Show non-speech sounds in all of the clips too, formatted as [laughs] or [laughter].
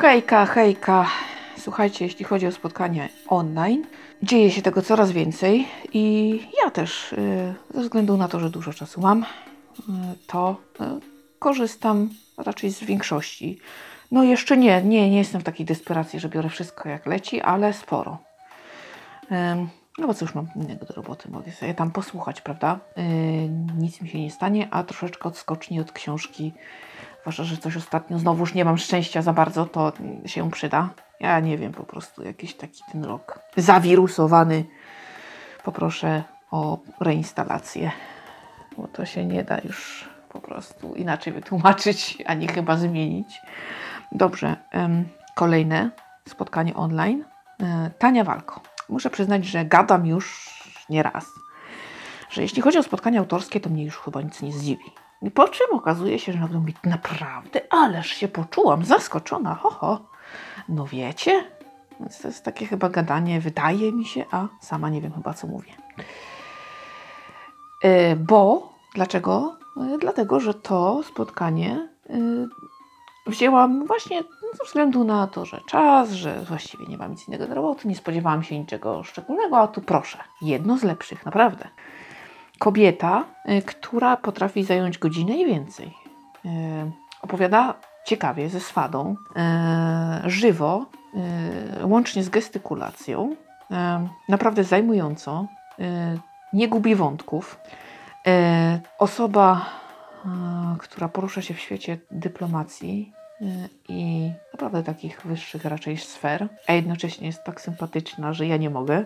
Hejka, hejka. Słuchajcie, jeśli chodzi o spotkanie online, dzieje się tego coraz więcej i ja też, y, ze względu na to, że dużo czasu mam, y, to y, korzystam raczej z większości. No jeszcze nie, nie, nie jestem w takiej desperacji, że biorę wszystko jak leci, ale sporo. No bo cóż, mam innego do roboty, mogę sobie tam posłuchać, prawda? Nic mi się nie stanie, a troszeczkę odskoczni od książki. Zwłaszcza, że coś ostatnio znowuż nie mam szczęścia za bardzo, to się przyda. Ja nie wiem, po prostu jakiś taki ten rok zawirusowany. Poproszę o reinstalację, bo to się nie da już po prostu inaczej wytłumaczyć, ani chyba zmienić. Dobrze, kolejne spotkanie online. E, Tania Walko. Muszę przyznać, że gadam już nie raz, że jeśli chodzi o spotkania autorskie, to mnie już chyba nic nie zdziwi. I Po czym okazuje się, że nagle mówi, naprawdę, ależ się poczułam zaskoczona, ho, ho. No wiecie? Więc to jest takie chyba gadanie, wydaje mi się, a sama nie wiem chyba, co mówię. E, Bo, dlaczego? E, Dlatego, że to spotkanie e, wzięłam właśnie ze względu na to, że czas, że właściwie nie mam nic innego do roboty, nie spodziewałam się niczego szczególnego, a tu proszę, jedno z lepszych, naprawdę. Kobieta, y, która potrafi zająć godzinę i więcej. Y, Opowiada ciekawie, ze swadą, y, żywo, łącznie z gestykulacją, naprawdę zajmująco, nie gubi wątków. Osoba, która porusza się w świecie dyplomacji, i naprawdę takich wyższych raczej sfer, a jednocześnie jest tak sympatyczna, że ja nie mogę.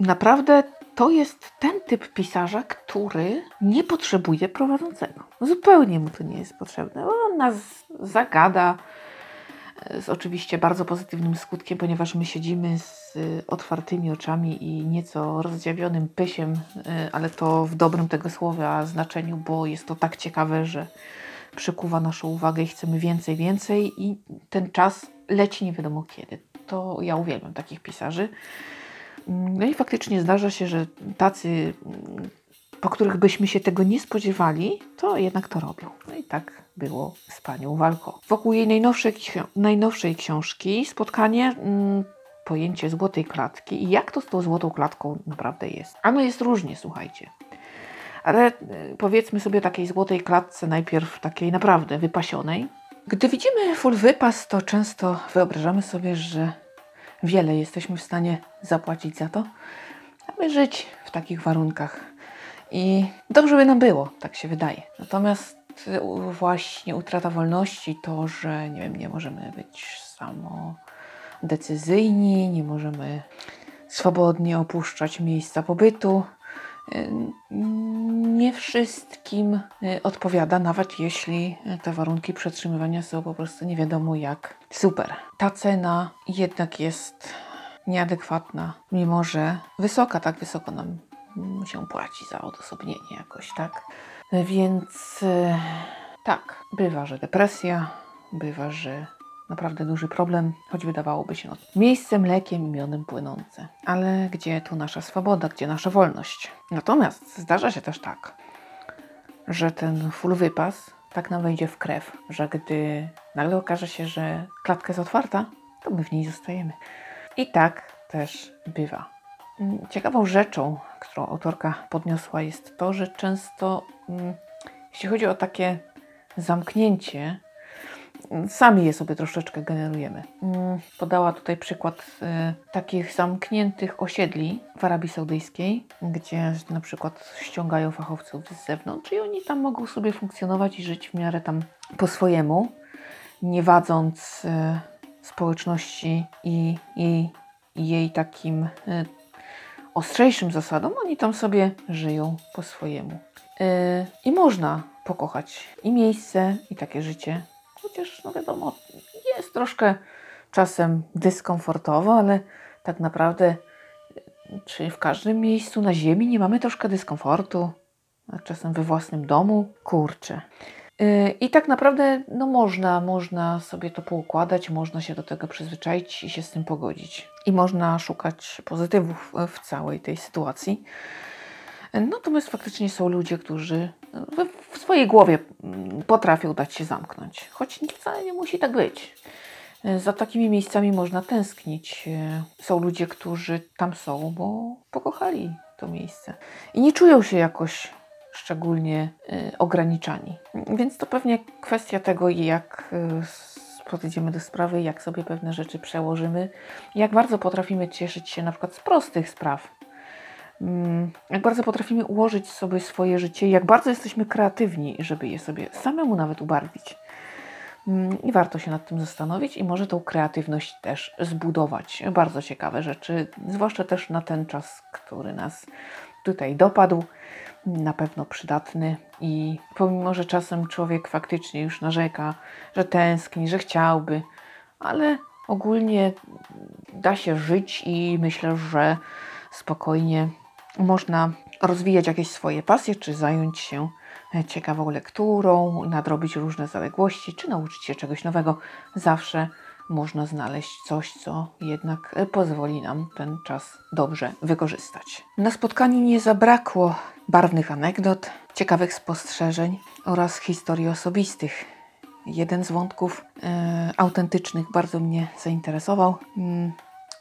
Naprawdę to jest ten typ pisarza, który nie potrzebuje prowadzącego. Zupełnie mu to nie jest potrzebne. On nas zagada y, z oczywiście bardzo pozytywnym skutkiem, ponieważ my siedzimy z y, otwartymi oczami i nieco rozdziawionym pysiem, y, ale to w dobrym tego słowa znaczeniu, bo jest to tak ciekawe, że przykuwa naszą uwagę i chcemy więcej, więcej i ten czas leci nie wiadomo kiedy. To ja uwielbiam takich pisarzy. No i faktycznie zdarza się, że tacy, po których byśmy się tego nie spodziewali, to jednak to robią. No i tak było z panią Walko. Wokół jej najnowszej, najnowszej książki spotkanie, mm, pojęcie złotej klatki i jak to z tą złotą klatką naprawdę jest. Ano jest różnie, słuchajcie. Ale y, powiedzmy sobie takiej złotej klatce, najpierw takiej naprawdę wypasionej. Gdy widzimy full wypas, to często wyobrażamy sobie, że wiele jesteśmy w stanie zapłacić za to, aby żyć w takich warunkach. I dobrze by nam było, tak się wydaje. Natomiast y, właśnie utrata wolności, to, że nie wiem, nie możemy być samodecyzyjni, nie możemy swobodnie opuszczać miejsca pobytu, nie wszystkim y, odpowiada, nawet jeśli y, te warunki przetrzymywania są po prostu nie wiadomo jak super. Ta cena jednak jest nieadekwatna, mimo że wysoka, tak wysoko nam mm, się płaci za odosobnienie jakoś, tak? Więc tak, bywa, że depresja, bywa, że naprawdę duży problem, choć wydawałoby się no, miejscem, lekiem i płynące. Ale gdzie tu nasza swoboda, gdzie nasza wolność? Natomiast zdarza się też tak, że ten full wypas tak nam wejdzie w krew, że gdy nagle okaże się, że klatka jest otwarta, to my w niej zostajemy. I tak też bywa. Mm, Ciekawą rzeczą, którą autorka podniosła, jest to, że często, mm, jeśli chodzi o takie zamknięcie, sami je sobie troszeczkę generujemy. Mm, Podała tutaj przykład y, takich zamkniętych osiedli w Arabii Saudyjskiej, gdzie na przykład ściągają fachowców z zewnątrz i oni tam mogą sobie funkcjonować i żyć w miarę tam po swojemu, nie wadząc y, społeczności i, i, jej takim y, ostrzejszym zasadom, oni tam sobie żyją po swojemu. I można pokochać i miejsce, i takie życie. Chociaż, no wiadomo, jest troszkę czasem dyskomfortowo, ale tak naprawdę, czy w każdym miejscu na Ziemi nie mamy troszkę dyskomfortu? A czasem we własnym domu? Kurczę. Yy, I tak naprawdę no można, można sobie to poukładać, można się do tego przyzwyczaić i się z tym pogodzić. I można szukać pozytywów w całej tej sytuacji. Natomiast faktycznie są ludzie, którzy w, w swojej głowie mm, potrafią dać się zamknąć, choć wcale nie musi tak być. za takimi miejscami można tęsknić. Są ludzie, którzy tam są, bo pokochali to miejsce i nie czują się jakoś szczególnie y, ograniczani. Więc to pewnie kwestia tego, jak y, podejdziemy do sprawy, jak sobie pewne rzeczy przełożymy, jak bardzo potrafimy cieszyć się na przykład z prostych spraw. Mm, jak bardzo potrafimy ułożyć sobie swoje życie, jak bardzo jesteśmy kreatywni, żeby je sobie samemu nawet ubarwić. Mm, I warto się nad tym zastanowić i może tą kreatywność też zbudować. Bardzo ciekawe rzeczy, zwłaszcza też na ten czas, który nas tutaj dopadł na pewno przydatny i pomimo, że czasem człowiek faktycznie już narzeka, że tęskni, że chciałby, ale ogólnie da się żyć i myślę, że spokojnie można rozwijać jakieś swoje pasje, czy zająć się ciekawą lekturą, nadrobić różne zaległości, czy nauczyć się czegoś nowego. Zawsze można znaleźć coś, co jednak pozwoli nam ten czas dobrze wykorzystać. Na spotkaniu nie zabrakło barwnych anegdot, ciekawych spostrzeżeń oraz historii osobistych. Jeden z wątków e, autentycznych bardzo mnie zainteresował. Mm,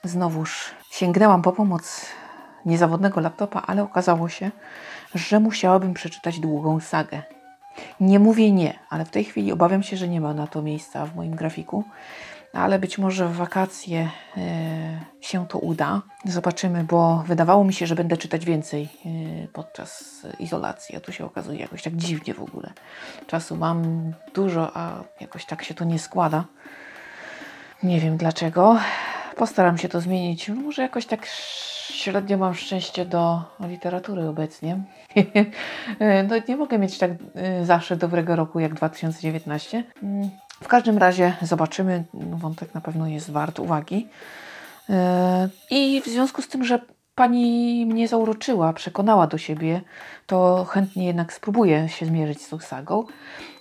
znowuż sięgnęłam po pomoc niezawodnego laptopa, ale okazało się, że musiałabym przeczytać długą sagę. Nie mówię nie, ale w tej chwili obawiam się, że nie ma na to miejsca w moim grafiku ale być może w wakacje e, się to uda. Zobaczymy, bo wydawało mi się, że będę czytać więcej e, podczas izolacji, a tu się okazuje jakoś tak dziwnie w ogóle. Czasu mam dużo, a jakoś tak się to nie składa. Nie wiem dlaczego. Postaram się to zmienić. Może jakoś tak średnio mam szczęście do literatury obecnie. [laughs] no, nie mogę mieć tak e, zawsze dobrego roku jak 2019. W każdym razie zobaczymy, wątek na pewno jest wart uwagi. E, I w związku z tym, że pani mnie zauroczyła, przekonała do siebie, to chętnie jednak spróbuję się zmierzyć z tą sagą.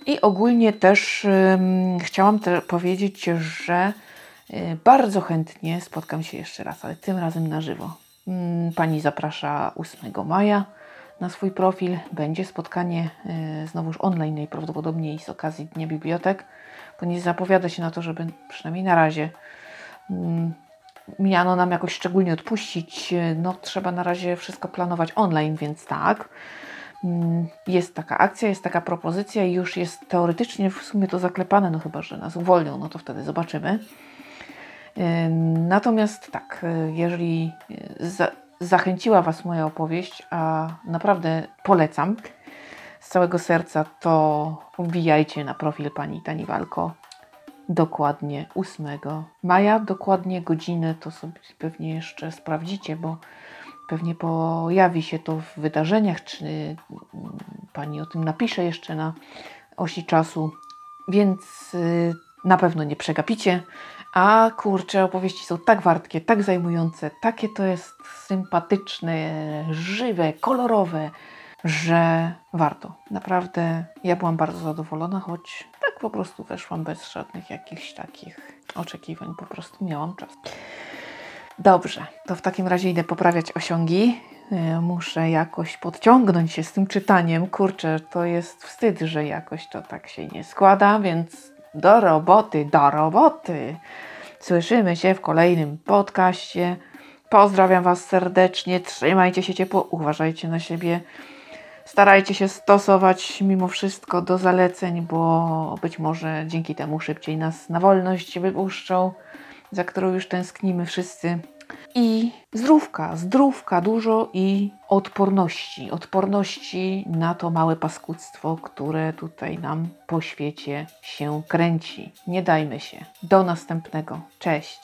I ogólnie też um, chciałam te powiedzieć, że y, bardzo chętnie spotkam się jeszcze raz, ale tym razem na żywo. Um, pani zaprasza 8 maja na swój profil. Będzie spotkanie y, znowuż online najprawdopodobniej z okazji Dnia Bibliotek bo nie zapowiada się na to, żeby przynajmniej na razie mm, miano nam jakoś szczególnie odpuścić. No, trzeba na razie wszystko planować online, więc tak. Mm, jest taka akcja, jest taka propozycja i już jest teoretycznie w sumie to zaklepane, no chyba, że nas uwolnią, no to wtedy zobaczymy. Natomiast tak, jeżeli za, zachęciła Was moja opowieść, a naprawdę polecam, z całego serca, to wbijajcie na profil pani Tani Walko. Dokładnie 8 maja, dokładnie godzinę to sobie pewnie jeszcze sprawdzicie, bo pewnie pojawi się to w wydarzeniach, czy pani o tym napisze jeszcze na osi czasu, więc y, na pewno nie przegapicie. A kurczę, opowieści są tak wartkie, tak zajmujące, takie to jest sympatyczne, żywe, kolorowe że warto. Naprawdę ja byłam bardzo zadowolona, choć tak po prostu weszłam bez żadnych jakichś takich oczekiwań, po prostu miałam czas. Dobrze, to w takim razie idę poprawiać osiągi. E, muszę jakoś podciągnąć się z tym czytaniem. Kurczę, to jest wstyd, że jakoś to tak się nie składa, więc do roboty, do roboty. Słyszymy się w kolejnym podcaście. Pozdrawiam Was serdecznie, trzymajcie się ciepło, uważajcie na siebie. Starajcie się stosować mimo wszystko do zaleceń, bo być może dzięki temu szybciej nas na wolność wypuszczą, za którą już tęsknimy wszyscy. I zdrówka, zdrówka dużo i odporności. Odporności na to małe paskudztwo, które tutaj nam po świecie się kręci. Nie dajmy się. Do następnego. Cześć.